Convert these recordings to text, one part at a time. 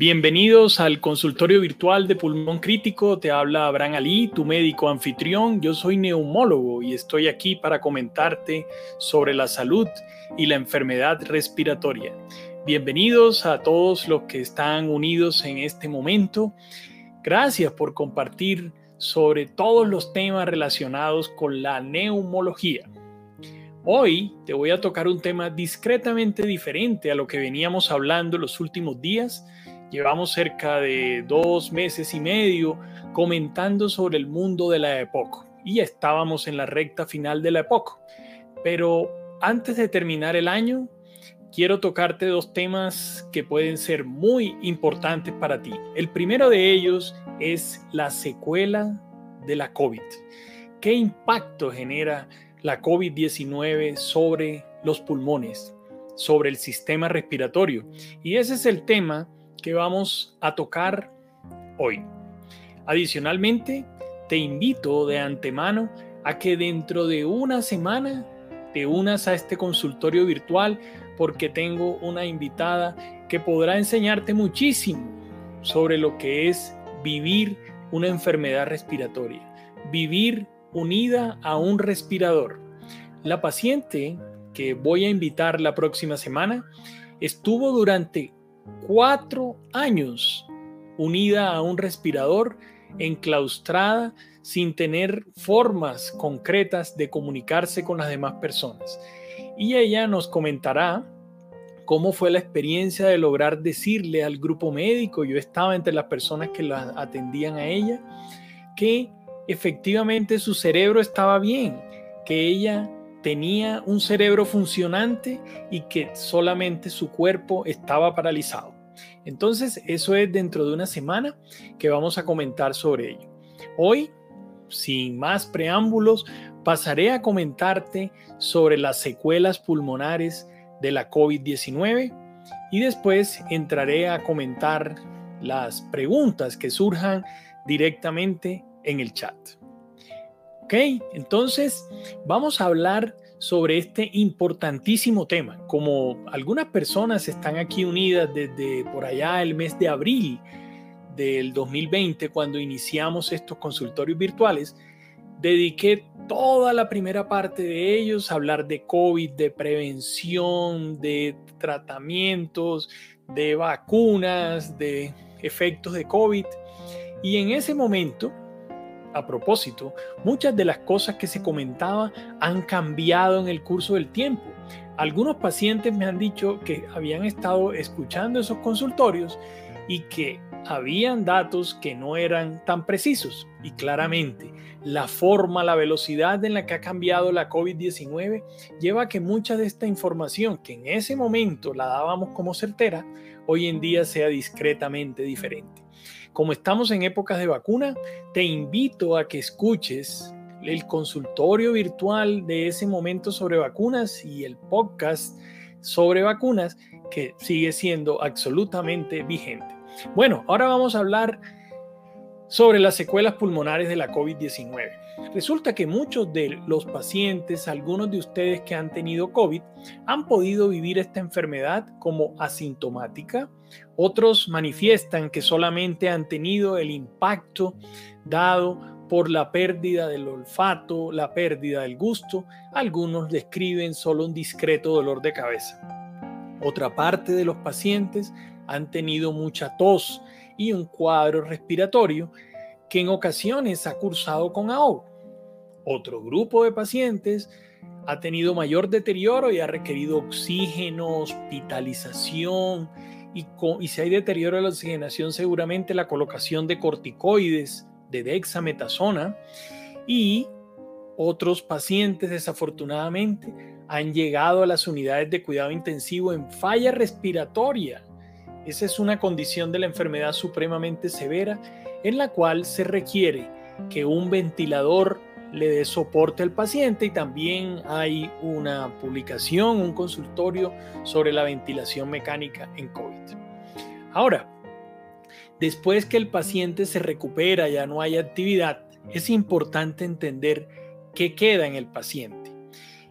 Bienvenidos al consultorio virtual de pulmón crítico. Te habla Abraham Ali, tu médico anfitrión. Yo soy neumólogo y estoy aquí para comentarte sobre la salud y la enfermedad respiratoria. Bienvenidos a todos los que están unidos en este momento. Gracias por compartir sobre todos los temas relacionados con la neumología. Hoy te voy a tocar un tema discretamente diferente a lo que veníamos hablando los últimos días Llevamos cerca de dos meses y medio comentando sobre el mundo de la época y estábamos en la recta final de la época. Pero antes de terminar el año, quiero tocarte dos temas que pueden ser muy importantes para ti. El primero de ellos es la secuela de la COVID. ¿Qué impacto genera la COVID-19 sobre los pulmones, sobre el sistema respiratorio? Y ese es el tema que vamos a tocar hoy. Adicionalmente, te invito de antemano a que dentro de una semana te unas a este consultorio virtual porque tengo una invitada que podrá enseñarte muchísimo sobre lo que es vivir una enfermedad respiratoria, vivir unida a un respirador. La paciente que voy a invitar la próxima semana estuvo durante cuatro años unida a un respirador, enclaustrada, sin tener formas concretas de comunicarse con las demás personas. Y ella nos comentará cómo fue la experiencia de lograr decirle al grupo médico, yo estaba entre las personas que la atendían a ella, que efectivamente su cerebro estaba bien, que ella tenía un cerebro funcionante y que solamente su cuerpo estaba paralizado. Entonces, eso es dentro de una semana que vamos a comentar sobre ello. Hoy, sin más preámbulos, pasaré a comentarte sobre las secuelas pulmonares de la COVID-19 y después entraré a comentar las preguntas que surjan directamente en el chat. Ok, entonces vamos a hablar sobre este importantísimo tema. Como algunas personas están aquí unidas desde por allá el mes de abril del 2020, cuando iniciamos estos consultorios virtuales, dediqué toda la primera parte de ellos a hablar de COVID, de prevención, de tratamientos, de vacunas, de efectos de COVID. Y en ese momento a propósito, muchas de las cosas que se comentaba han cambiado en el curso del tiempo. Algunos pacientes me han dicho que habían estado escuchando esos consultorios y que habían datos que no eran tan precisos. Y claramente, la forma, la velocidad en la que ha cambiado la COVID-19 lleva a que mucha de esta información que en ese momento la dábamos como certera, hoy en día sea discretamente diferente. Como estamos en épocas de vacuna, te invito a que escuches el consultorio virtual de ese momento sobre vacunas y el podcast sobre vacunas que sigue siendo absolutamente vigente. Bueno, ahora vamos a hablar sobre las secuelas pulmonares de la COVID-19. Resulta que muchos de los pacientes, algunos de ustedes que han tenido COVID, han podido vivir esta enfermedad como asintomática. Otros manifiestan que solamente han tenido el impacto dado por la pérdida del olfato, la pérdida del gusto. Algunos describen solo un discreto dolor de cabeza. Otra parte de los pacientes han tenido mucha tos y un cuadro respiratorio que en ocasiones ha cursado con ahogo. Otro grupo de pacientes ha tenido mayor deterioro y ha requerido oxígeno, hospitalización y, y si hay deterioro de la oxigenación seguramente la colocación de corticoides, de dexametasona y otros pacientes desafortunadamente han llegado a las unidades de cuidado intensivo en falla respiratoria. Esa es una condición de la enfermedad supremamente severa en la cual se requiere que un ventilador le dé soporte al paciente y también hay una publicación, un consultorio sobre la ventilación mecánica en COVID. Ahora, después que el paciente se recupera, ya no hay actividad, es importante entender qué queda en el paciente.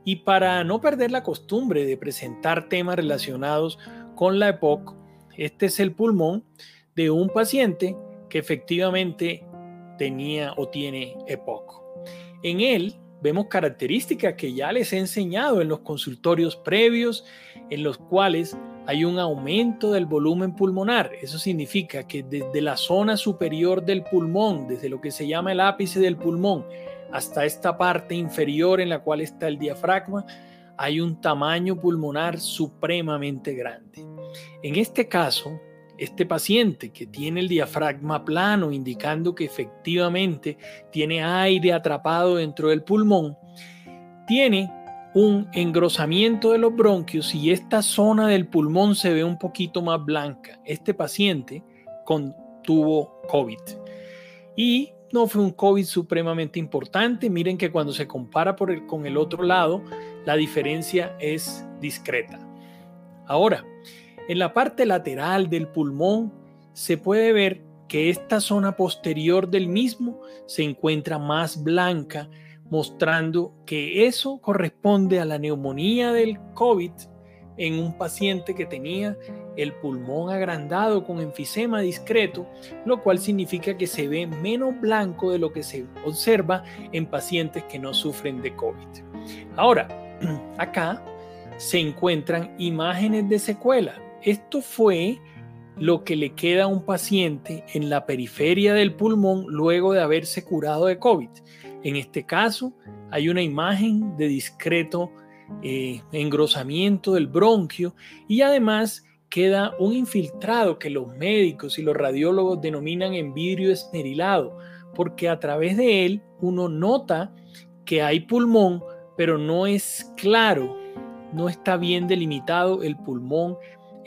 Y para no perder la costumbre de presentar temas relacionados con la EPOC, este es el pulmón de un paciente que efectivamente tenía o tiene EPOC. En él vemos características que ya les he enseñado en los consultorios previos, en los cuales hay un aumento del volumen pulmonar. Eso significa que desde la zona superior del pulmón, desde lo que se llama el ápice del pulmón, hasta esta parte inferior en la cual está el diafragma, hay un tamaño pulmonar supremamente grande. En este caso, este paciente que tiene el diafragma plano, indicando que efectivamente tiene aire atrapado dentro del pulmón, tiene un engrosamiento de los bronquios y esta zona del pulmón se ve un poquito más blanca. Este paciente tuvo COVID. Y no fue un COVID supremamente importante. Miren que cuando se compara con el otro lado, la diferencia es discreta. Ahora, en la parte lateral del pulmón se puede ver que esta zona posterior del mismo se encuentra más blanca, mostrando que eso corresponde a la neumonía del COVID en un paciente que tenía el pulmón agrandado con enfisema discreto, lo cual significa que se ve menos blanco de lo que se observa en pacientes que no sufren de COVID. Ahora, acá se encuentran imágenes de secuela esto fue lo que le queda a un paciente en la periferia del pulmón luego de haberse curado de COVID. En este caso, hay una imagen de discreto eh, engrosamiento del bronquio y además queda un infiltrado que los médicos y los radiólogos denominan en vidrio esmerilado, porque a través de él uno nota que hay pulmón, pero no es claro, no está bien delimitado el pulmón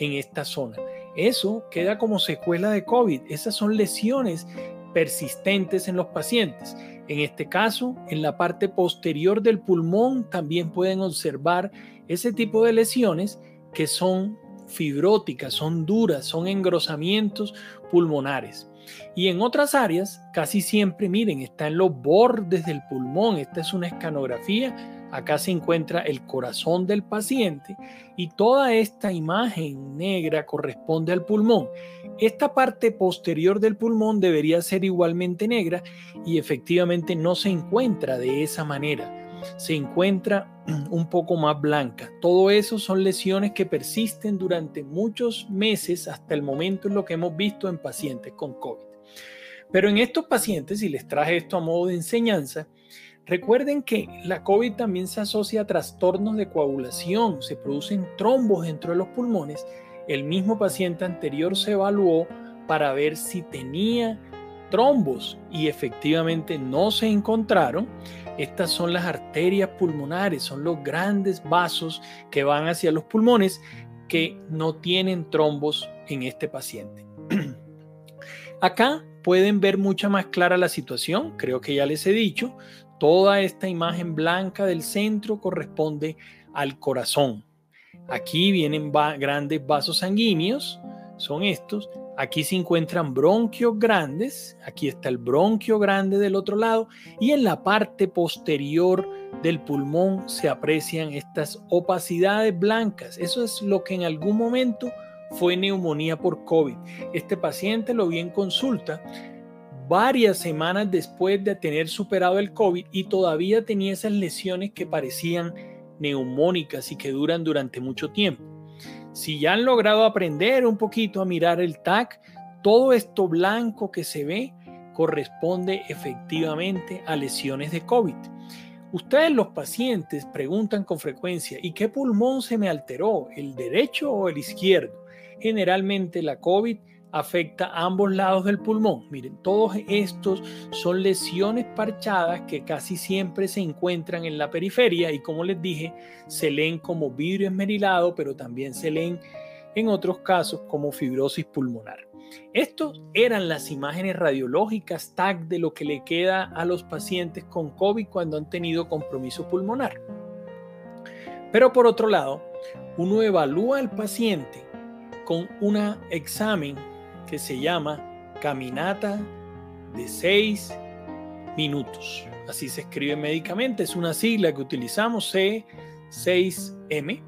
en esta zona. Eso queda como secuela de COVID. Esas son lesiones persistentes en los pacientes. En este caso, en la parte posterior del pulmón también pueden observar ese tipo de lesiones que son fibróticas, son duras, son engrosamientos pulmonares. Y en otras áreas, casi siempre, miren, está en los bordes del pulmón. Esta es una escanografía Acá se encuentra el corazón del paciente y toda esta imagen negra corresponde al pulmón. Esta parte posterior del pulmón debería ser igualmente negra y efectivamente no se encuentra de esa manera. Se encuentra un poco más blanca. Todo eso son lesiones que persisten durante muchos meses hasta el momento en lo que hemos visto en pacientes con COVID. Pero en estos pacientes, y les traje esto a modo de enseñanza, Recuerden que la COVID también se asocia a trastornos de coagulación, se producen trombos dentro de los pulmones. El mismo paciente anterior se evaluó para ver si tenía trombos y efectivamente no se encontraron. Estas son las arterias pulmonares, son los grandes vasos que van hacia los pulmones que no tienen trombos en este paciente. Acá pueden ver mucha más clara la situación, creo que ya les he dicho, Toda esta imagen blanca del centro corresponde al corazón. Aquí vienen grandes vasos sanguíneos, son estos. Aquí se encuentran bronquios grandes, aquí está el bronquio grande del otro lado y en la parte posterior del pulmón se aprecian estas opacidades blancas. Eso es lo que en algún momento fue neumonía por COVID. Este paciente lo vi en consulta varias semanas después de tener superado el COVID y todavía tenía esas lesiones que parecían neumónicas y que duran durante mucho tiempo. Si ya han logrado aprender un poquito a mirar el TAC, todo esto blanco que se ve corresponde efectivamente a lesiones de COVID. Ustedes los pacientes preguntan con frecuencia, ¿y qué pulmón se me alteró? ¿El derecho o el izquierdo? Generalmente la COVID afecta a ambos lados del pulmón. Miren, todos estos son lesiones parchadas que casi siempre se encuentran en la periferia y como les dije, se leen como vidrio esmerilado, pero también se leen en otros casos como fibrosis pulmonar. Estos eran las imágenes radiológicas TAC de lo que le queda a los pacientes con COVID cuando han tenido compromiso pulmonar. Pero por otro lado, uno evalúa al paciente con un examen que se llama Caminata de 6 minutos. Así se escribe médicamente, es una sigla que utilizamos C6M.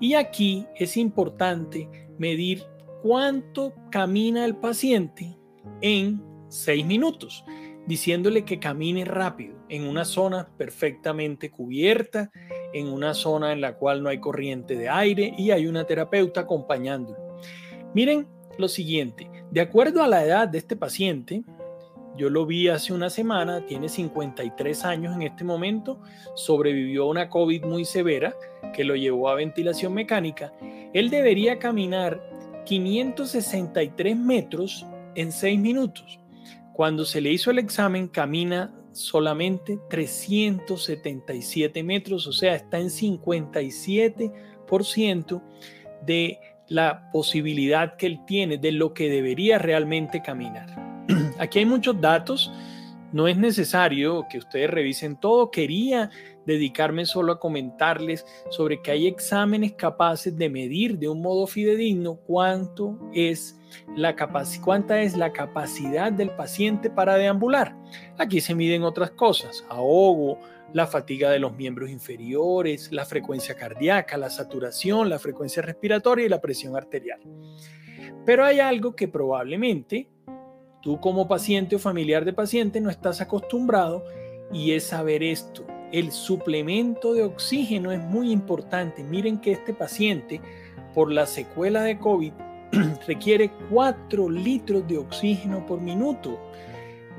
Y aquí es importante medir cuánto camina el paciente en seis minutos, diciéndole que camine rápido en una zona perfectamente cubierta, en una zona en la cual no hay corriente de aire y hay una terapeuta acompañándolo. Miren lo siguiente, de acuerdo a la edad de este paciente, yo lo vi hace una semana, tiene 53 años en este momento, sobrevivió a una COVID muy severa que lo llevó a ventilación mecánica. Él debería caminar 563 metros en 6 minutos. Cuando se le hizo el examen, camina solamente 377 metros, o sea, está en 57% de la posibilidad que él tiene de lo que debería realmente caminar. Aquí hay muchos datos, no es necesario que ustedes revisen todo, quería dedicarme solo a comentarles sobre que hay exámenes capaces de medir de un modo fidedigno cuánto es la cuánta es la capacidad del paciente para deambular. Aquí se miden otras cosas, ahogo, la fatiga de los miembros inferiores, la frecuencia cardíaca, la saturación, la frecuencia respiratoria y la presión arterial. Pero hay algo que probablemente tú como paciente o familiar de paciente no estás acostumbrado y es saber esto. El suplemento de oxígeno es muy importante. Miren que este paciente, por la secuela de COVID, requiere 4 litros de oxígeno por minuto,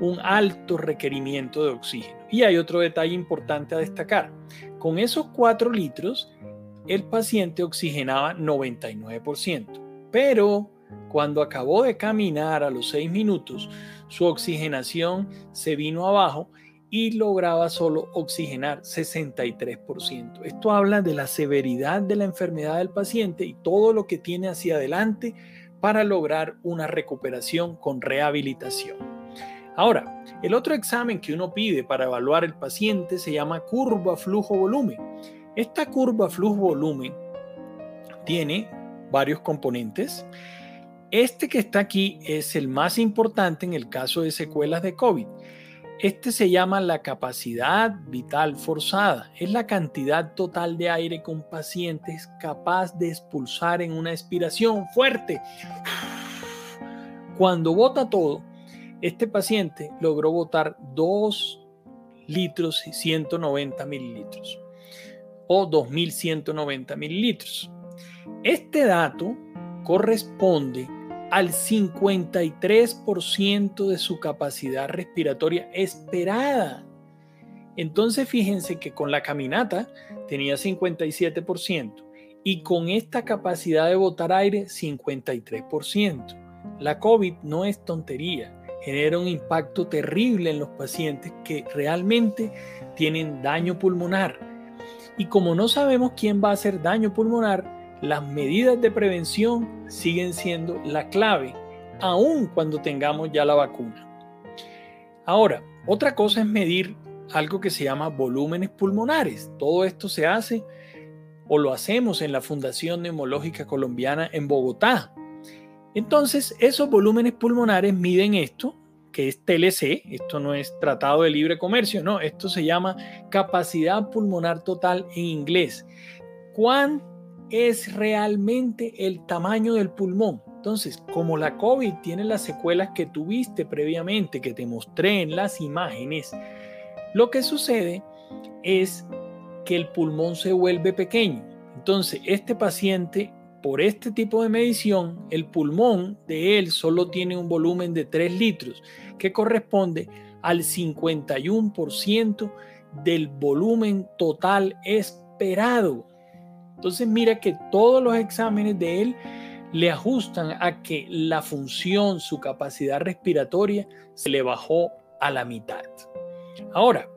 un alto requerimiento de oxígeno. Y hay otro detalle importante a destacar. Con esos 4 litros, el paciente oxigenaba 99%, pero cuando acabó de caminar a los 6 minutos, su oxigenación se vino abajo y lograba solo oxigenar 63%. Esto habla de la severidad de la enfermedad del paciente y todo lo que tiene hacia adelante para lograr una recuperación con rehabilitación. Ahora, el otro examen que uno pide para evaluar el paciente se llama curva flujo-volumen. Esta curva flujo-volumen tiene varios componentes. Este que está aquí es el más importante en el caso de secuelas de COVID este se llama la capacidad vital forzada. Es la cantidad total de aire que un paciente es capaz de expulsar en una expiración fuerte. Cuando bota todo, este paciente logró botar 2 litros y 190 mililitros o 2190 mililitros. Este dato corresponde al 53% de su capacidad respiratoria esperada. Entonces fíjense que con la caminata tenía 57% y con esta capacidad de botar aire 53%. La COVID no es tontería, genera un impacto terrible en los pacientes que realmente tienen daño pulmonar. Y como no sabemos quién va a hacer daño pulmonar, las medidas de prevención siguen siendo la clave, aun cuando tengamos ya la vacuna. Ahora, otra cosa es medir algo que se llama volúmenes pulmonares. Todo esto se hace o lo hacemos en la Fundación Neumológica Colombiana en Bogotá. Entonces, esos volúmenes pulmonares miden esto, que es TLC, esto no es Tratado de Libre Comercio, no, esto se llama capacidad pulmonar total en inglés. ¿Cuánto es realmente el tamaño del pulmón. Entonces, como la COVID tiene las secuelas que tuviste previamente, que te mostré en las imágenes, lo que sucede es que el pulmón se vuelve pequeño. Entonces, este paciente, por este tipo de medición, el pulmón de él solo tiene un volumen de 3 litros, que corresponde al 51% del volumen total esperado. Entonces mira que todos los exámenes de él le ajustan a que la función, su capacidad respiratoria se le bajó a la mitad. Ahora,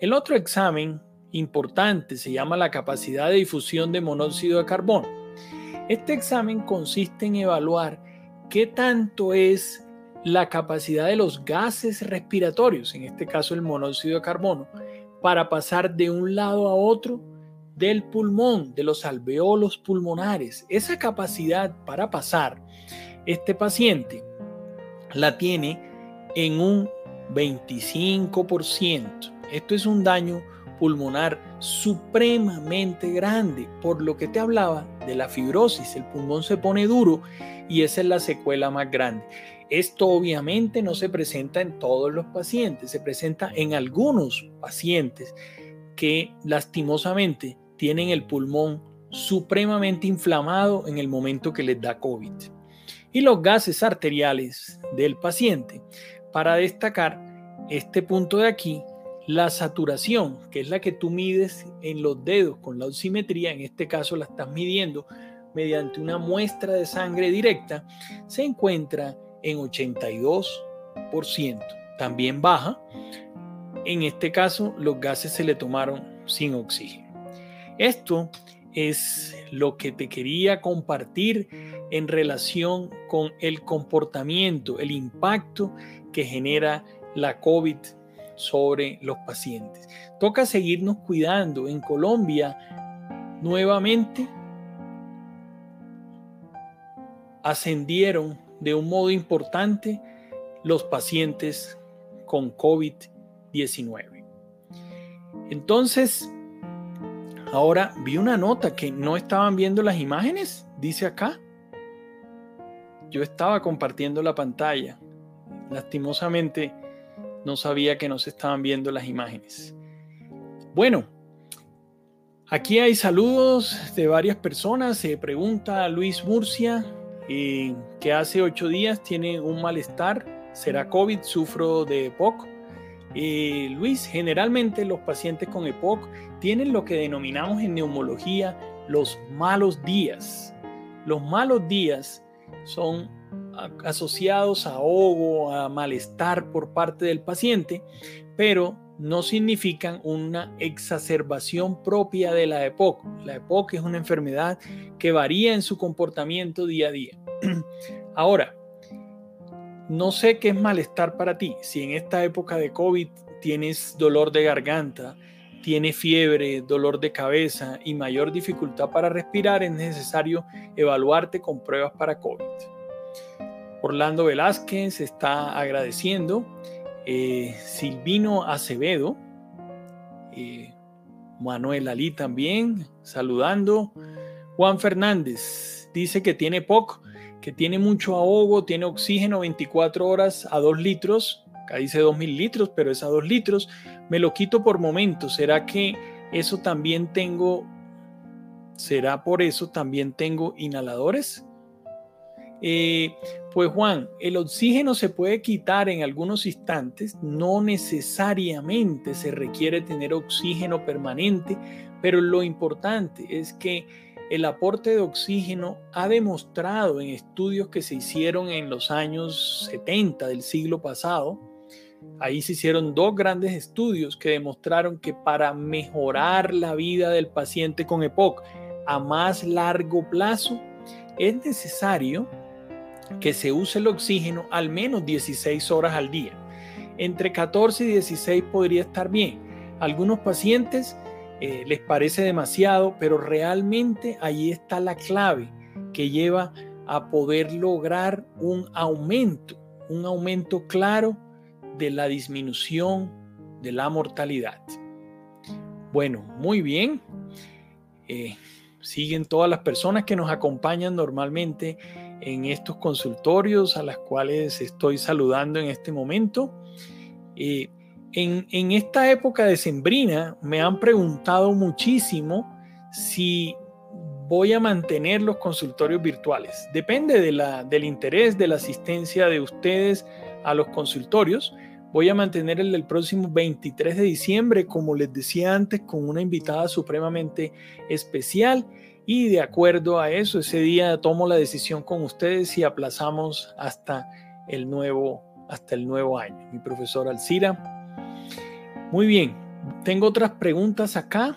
el otro examen importante se llama la capacidad de difusión de monóxido de carbono. Este examen consiste en evaluar qué tanto es la capacidad de los gases respiratorios, en este caso el monóxido de carbono, para pasar de un lado a otro del pulmón, de los alveolos pulmonares. Esa capacidad para pasar, este paciente la tiene en un 25%. Esto es un daño pulmonar supremamente grande, por lo que te hablaba de la fibrosis. El pulmón se pone duro y esa es la secuela más grande. Esto obviamente no se presenta en todos los pacientes, se presenta en algunos pacientes que lastimosamente tienen el pulmón supremamente inflamado en el momento que les da COVID. Y los gases arteriales del paciente. Para destacar este punto de aquí, la saturación, que es la que tú mides en los dedos con la oximetría, en este caso la estás midiendo mediante una muestra de sangre directa, se encuentra en 82%. También baja. En este caso, los gases se le tomaron sin oxígeno. Esto es lo que te quería compartir en relación con el comportamiento, el impacto que genera la COVID sobre los pacientes. Toca seguirnos cuidando. En Colombia, nuevamente, ascendieron de un modo importante los pacientes con COVID-19. Entonces, ahora vi una nota que no estaban viendo las imágenes, dice acá. Yo estaba compartiendo la pantalla. Lastimosamente, no sabía que no se estaban viendo las imágenes. Bueno, aquí hay saludos de varias personas. Se pregunta Luis Murcia, eh, que hace ocho días tiene un malestar. ¿Será COVID? Sufro de EPOC. Eh, Luis, generalmente los pacientes con EPOC tienen lo que denominamos en neumología los malos días. Los malos días son asociados a ahogo, a malestar por parte del paciente, pero no significan una exacerbación propia de la EPOC. La EPOC es una enfermedad que varía en su comportamiento día a día. Ahora, no sé qué es malestar para ti. Si en esta época de COVID tienes dolor de garganta, tienes fiebre, dolor de cabeza y mayor dificultad para respirar, es necesario evaluarte con pruebas para COVID. Orlando Velázquez está agradeciendo. Eh, Silvino Acevedo. Eh, Manuel Ali también saludando. Juan Fernández dice que tiene POC, que tiene mucho ahogo, tiene oxígeno 24 horas a 2 litros. Acá dice 2000 litros, pero es a 2 litros. Me lo quito por momentos. ¿Será que eso también tengo? ¿Será por eso también tengo inhaladores? Eh, pues Juan, el oxígeno se puede quitar en algunos instantes, no necesariamente se requiere tener oxígeno permanente, pero lo importante es que el aporte de oxígeno ha demostrado en estudios que se hicieron en los años 70 del siglo pasado, ahí se hicieron dos grandes estudios que demostraron que para mejorar la vida del paciente con EPOC a más largo plazo, es necesario que se use el oxígeno al menos 16 horas al día. Entre 14 y 16 podría estar bien. algunos pacientes eh, les parece demasiado, pero realmente ahí está la clave que lleva a poder lograr un aumento, un aumento claro de la disminución de la mortalidad. Bueno, muy bien. Eh, siguen todas las personas que nos acompañan normalmente en estos consultorios a las cuales estoy saludando en este momento. Eh, en, en, esta época de sembrina me han preguntado muchísimo si voy a mantener los consultorios virtuales. Depende de la, del interés, de la asistencia de ustedes a los consultorios. Voy a mantener el del próximo 23 de diciembre, como les decía antes, con una invitada supremamente especial y de acuerdo a eso, ese día tomo la decisión con ustedes y aplazamos hasta el nuevo, hasta el nuevo año. Mi profesor Alcira. Muy bien, tengo otras preguntas acá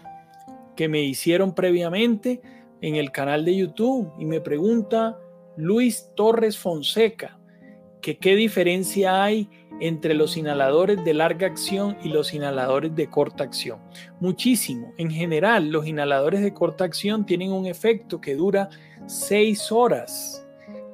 que me hicieron previamente en el canal de YouTube y me pregunta Luis Torres Fonseca que qué diferencia hay entre los inhaladores de larga acción y los inhaladores de corta acción. Muchísimo. En general, los inhaladores de corta acción tienen un efecto que dura 6 horas.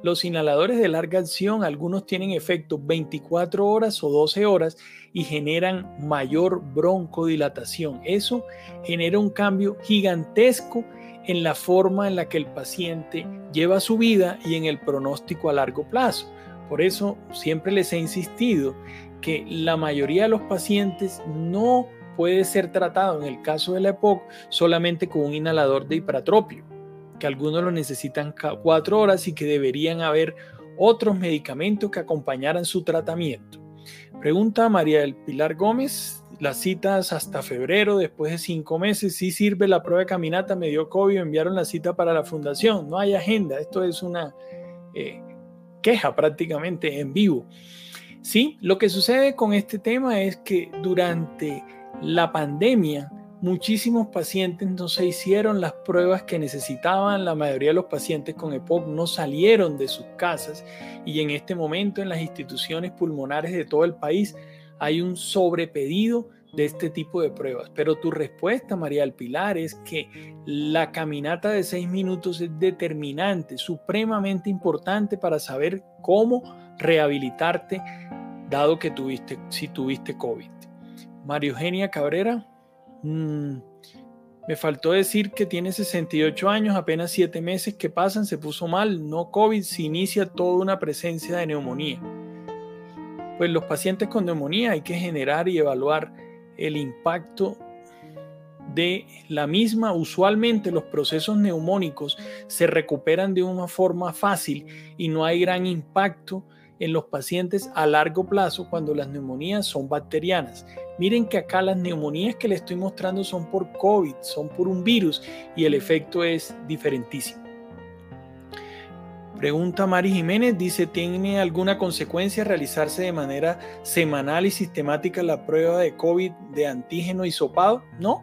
Los inhaladores de larga acción, algunos tienen efecto 24 horas o 12 horas y generan mayor broncodilatación. Eso genera un cambio gigantesco en la forma en la que el paciente lleva su vida y en el pronóstico a largo plazo. Por eso siempre les he insistido que la mayoría de los pacientes no puede ser tratado en el caso de la EPOC solamente con un inhalador de hiperatropio que algunos lo necesitan cuatro horas y que deberían haber otros medicamentos que acompañaran su tratamiento. Pregunta María del Pilar Gómez, las citas hasta febrero, después de cinco meses, si sirve la prueba de caminata, me dio COVID, enviaron la cita para la fundación, no hay agenda, esto es una eh, queja prácticamente en vivo. Sí, lo que sucede con este tema es que durante la pandemia, muchísimos pacientes no se hicieron las pruebas que necesitaban, la mayoría de los pacientes con EPOC no salieron de sus casas y en este momento en las instituciones pulmonares de todo el país hay un sobrepedido de este tipo de pruebas. Pero tu respuesta, María del Pilar, es que la caminata de seis minutos es determinante, supremamente importante para saber cómo rehabilitarte dado que tuviste, si tuviste COVID. María Eugenia Cabrera, Mm, me faltó decir que tiene 68 años, apenas 7 meses que pasan, se puso mal, no COVID, se inicia toda una presencia de neumonía. Pues los pacientes con neumonía hay que generar y evaluar el impacto de la misma. Usualmente los procesos neumónicos se recuperan de una forma fácil y no hay gran impacto en los pacientes a largo plazo cuando las neumonías son bacterianas. Miren que acá las neumonías que les estoy mostrando son por COVID, son por un virus y el efecto es diferentísimo. Pregunta Mari Jiménez, dice, ¿tiene alguna consecuencia realizarse de manera semanal y sistemática la prueba de COVID de antígeno hisopado? No,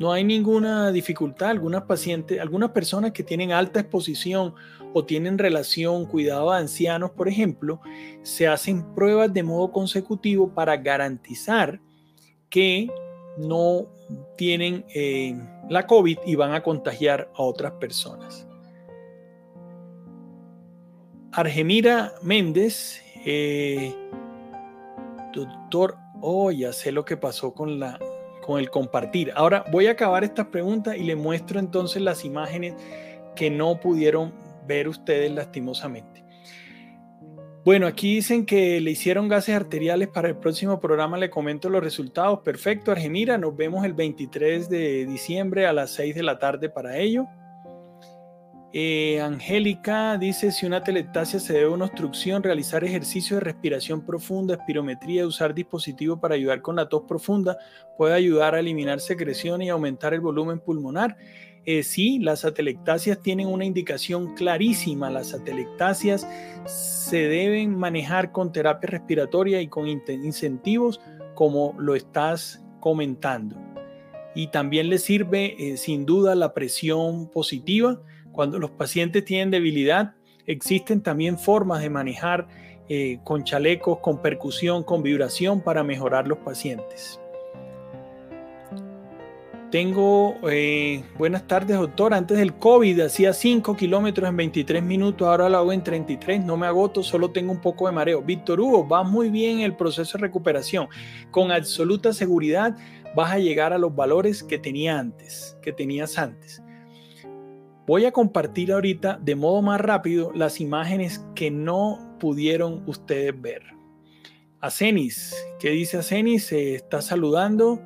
no hay ninguna dificultad. Algunas pacientes, algunas personas que tienen alta exposición o tienen relación cuidado a ancianos, por ejemplo, se hacen pruebas de modo consecutivo para garantizar que no tienen eh, la COVID y van a contagiar a otras personas. Argemira Méndez, eh, doctor, oh, ya sé lo que pasó con la con el compartir. Ahora voy a acabar estas preguntas y le muestro entonces las imágenes que no pudieron ver ustedes lastimosamente. Bueno, aquí dicen que le hicieron gases arteriales para el próximo programa, le comento los resultados. Perfecto, Argemira, nos vemos el 23 de diciembre a las 6 de la tarde para ello. Eh, Angélica dice, si una telectasia se debe a una obstrucción, realizar ejercicio de respiración profunda, espirometría, usar dispositivos para ayudar con la tos profunda, puede ayudar a eliminar secreción y aumentar el volumen pulmonar. Eh, sí, las atelectasias tienen una indicación clarísima. Las atelectasias se deben manejar con terapia respiratoria y con incentivos como lo estás comentando. Y también le sirve eh, sin duda la presión positiva cuando los pacientes tienen debilidad, existen también formas de manejar eh, con chalecos, con percusión, con vibración para mejorar los pacientes. Tengo, eh, buenas tardes doctor, antes del COVID hacía 5 kilómetros en 23 minutos, ahora lo hago en 33, no me agoto, solo tengo un poco de mareo. Víctor Hugo, va muy bien el proceso de recuperación, con absoluta seguridad vas a llegar a los valores que tenía antes, que tenías antes. Voy a compartir ahorita de modo más rápido las imágenes que no pudieron ustedes ver. Acenis, ¿qué dice Acenis? Se está saludando.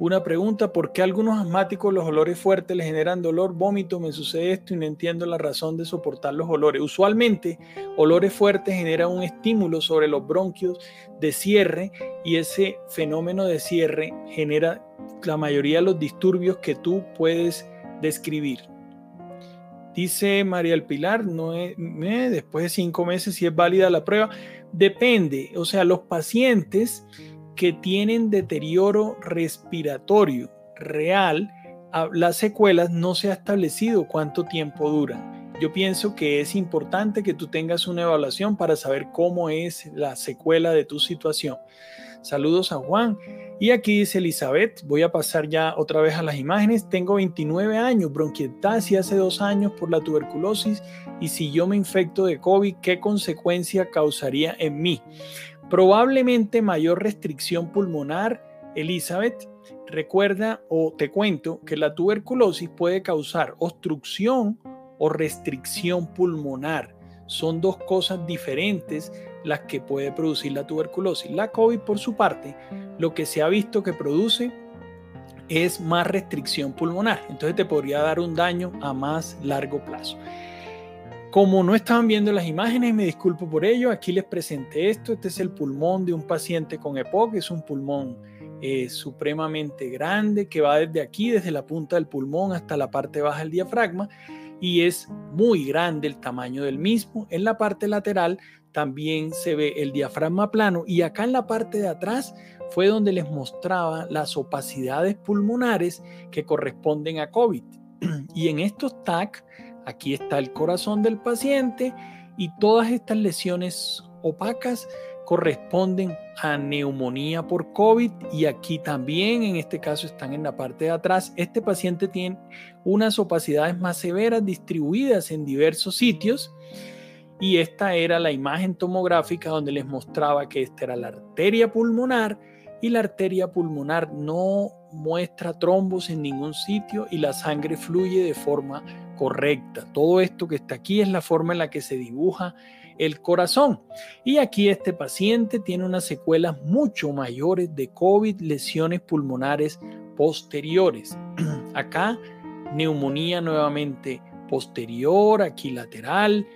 Una pregunta, ¿por qué algunos asmáticos los olores fuertes les generan dolor, vómito? Me sucede esto y no entiendo la razón de soportar los olores. Usualmente, olores fuertes generan un estímulo sobre los bronquios de cierre y ese fenómeno de cierre genera la mayoría de los disturbios que tú puedes describir. Dice María El Pilar, no eh, después de cinco meses si es válida la prueba. Depende, o sea, los pacientes que tienen deterioro respiratorio real, las secuelas no se ha establecido cuánto tiempo duran. yo pienso que es importante que tú tengas una evaluación para saber cómo es la secuela de tu situación. Saludos a Juan. Y aquí dice Elizabeth, voy a pasar ya otra vez a las imágenes. Tengo 29 años, bronquiectasia hace dos años por la tuberculosis y si yo me infecto de COVID, ¿qué consecuencia causaría en mí? Probablemente mayor restricción pulmonar, Elizabeth. Recuerda o te cuento que la tuberculosis puede causar obstrucción o restricción pulmonar. Son dos cosas diferentes las que puede producir la tuberculosis. La COVID, por su parte, lo que se ha visto que produce es más restricción pulmonar. Entonces te podría dar un daño a más largo plazo. Como no estaban viendo las imágenes, me disculpo por ello, aquí les presenté esto. Este es el pulmón de un paciente con EPOC, es un pulmón eh, supremamente grande que va desde aquí, desde la punta del pulmón hasta la parte baja del diafragma y es muy grande el tamaño del mismo. En la parte lateral también se ve el diafragma plano y acá en la parte de atrás fue donde les mostraba las opacidades pulmonares que corresponden a COVID. Y en estos TAC, aquí está el corazón del paciente y todas estas lesiones opacas corresponden a neumonía por COVID y aquí también en este caso están en la parte de atrás. Este paciente tiene unas opacidades más severas distribuidas en diversos sitios y esta era la imagen tomográfica donde les mostraba que esta era la arteria pulmonar y la arteria pulmonar no muestra trombos en ningún sitio y la sangre fluye de forma correcta. Todo esto que está aquí es la forma en la que se dibuja el corazón. Y aquí este paciente tiene unas secuelas mucho mayores de COVID, lesiones pulmonares posteriores. Acá, neumonía nuevamente posterior, aquí lateral.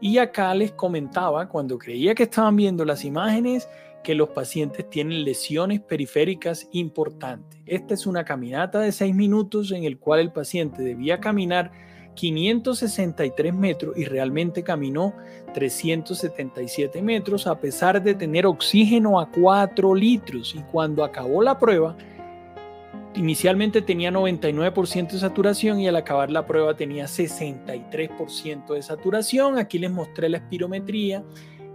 Y acá les comentaba, cuando creía que estaban viendo las imágenes, que los pacientes tienen lesiones periféricas importantes. Esta es una caminata de seis minutos en el cual el paciente debía caminar 563 metros y realmente caminó 377 metros a pesar de tener oxígeno a 4 litros. Y cuando acabó la prueba, inicialmente tenía 99% de saturación y al acabar la prueba tenía 63% de saturación. Aquí les mostré la espirometría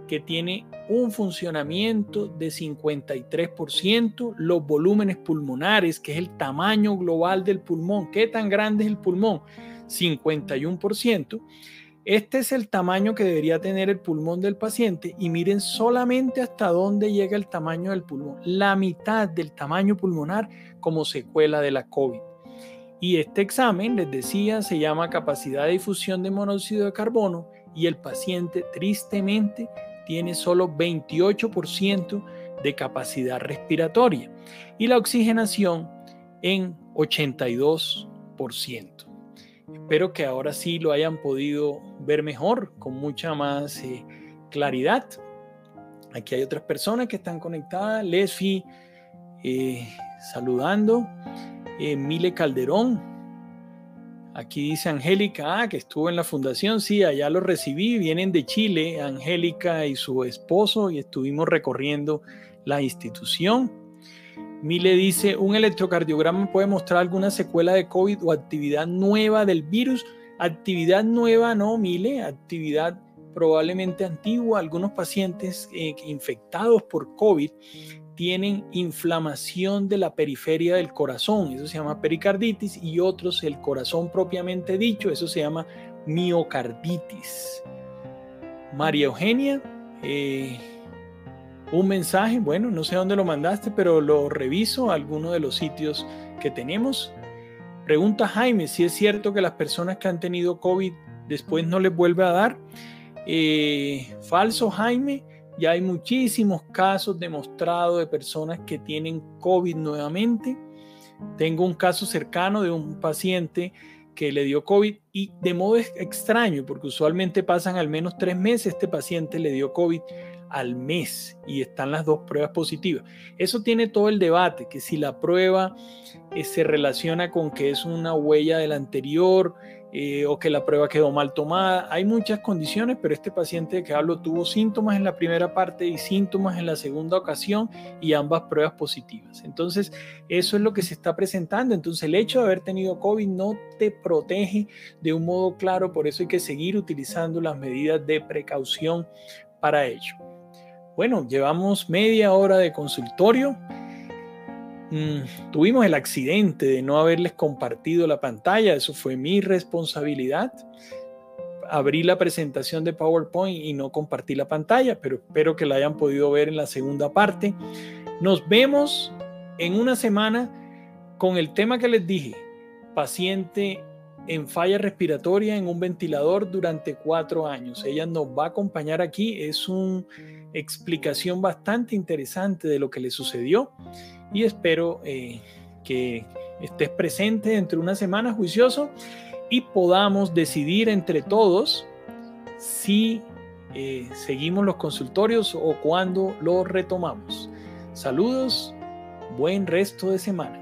que tiene un funcionamiento de 53%, los volúmenes pulmonares, que es el tamaño global del pulmón, qué tan grande es el pulmón, 51%. Este es el tamaño que debería tener el pulmón del paciente y miren solamente hasta dónde llega el tamaño del pulmón, la mitad del tamaño pulmonar como secuela de la COVID. Y este examen, les decía, se llama capacidad de difusión de monóxido de carbono y el paciente tristemente tiene solo 28% de capacidad respiratoria y la oxigenación en 82%. Espero que ahora sí lo hayan podido ver mejor, con mucha más eh, claridad. Aquí hay otras personas que están conectadas. Lesfi eh, saludando. Eh, Mile Calderón. Aquí dice Angélica, ah, que estuvo en la fundación. Sí, allá lo recibí. Vienen de Chile, Angélica y su esposo, y estuvimos recorriendo la institución. Mile dice, un electrocardiograma puede mostrar alguna secuela de COVID o actividad nueva del virus. Actividad nueva, no, Mile, actividad probablemente antigua. Algunos pacientes eh, infectados por COVID tienen inflamación de la periferia del corazón, eso se llama pericarditis, y otros el corazón propiamente dicho, eso se llama miocarditis. María Eugenia, eh, un mensaje, bueno, no sé dónde lo mandaste, pero lo reviso a alguno de los sitios que tenemos. Pregunta Jaime si es cierto que las personas que han tenido COVID después no les vuelve a dar. Eh, falso Jaime, ya hay muchísimos casos demostrados de personas que tienen COVID nuevamente. Tengo un caso cercano de un paciente que le dio COVID y de modo extraño, porque usualmente pasan al menos tres meses, este paciente le dio COVID al mes y están las dos pruebas positivas. Eso tiene todo el debate, que si la prueba eh, se relaciona con que es una huella del anterior, eh, o que la prueba quedó mal tomada. Hay muchas condiciones, pero este paciente de que hablo tuvo síntomas en la primera parte y síntomas en la segunda ocasión y ambas pruebas positivas. Entonces, eso es lo que se está presentando. Entonces, el hecho de haber tenido COVID no te protege de un modo claro, por eso hay que seguir utilizando las medidas de precaución para ello. Bueno, llevamos media hora de consultorio. Mm, tuvimos el accidente de no haberles compartido la pantalla, eso fue mi responsabilidad. Abrí la presentación de PowerPoint y no compartí la pantalla, pero espero que la hayan podido ver en la segunda parte. Nos vemos en una semana con el tema que les dije, paciente en falla respiratoria en un ventilador durante cuatro años. Ella nos va a acompañar aquí, es una explicación bastante interesante de lo que le sucedió y espero eh, que estés presente dentro de una semana juicioso y podamos decidir entre todos si eh, seguimos los consultorios o cuándo los retomamos. Saludos, buen resto de semana.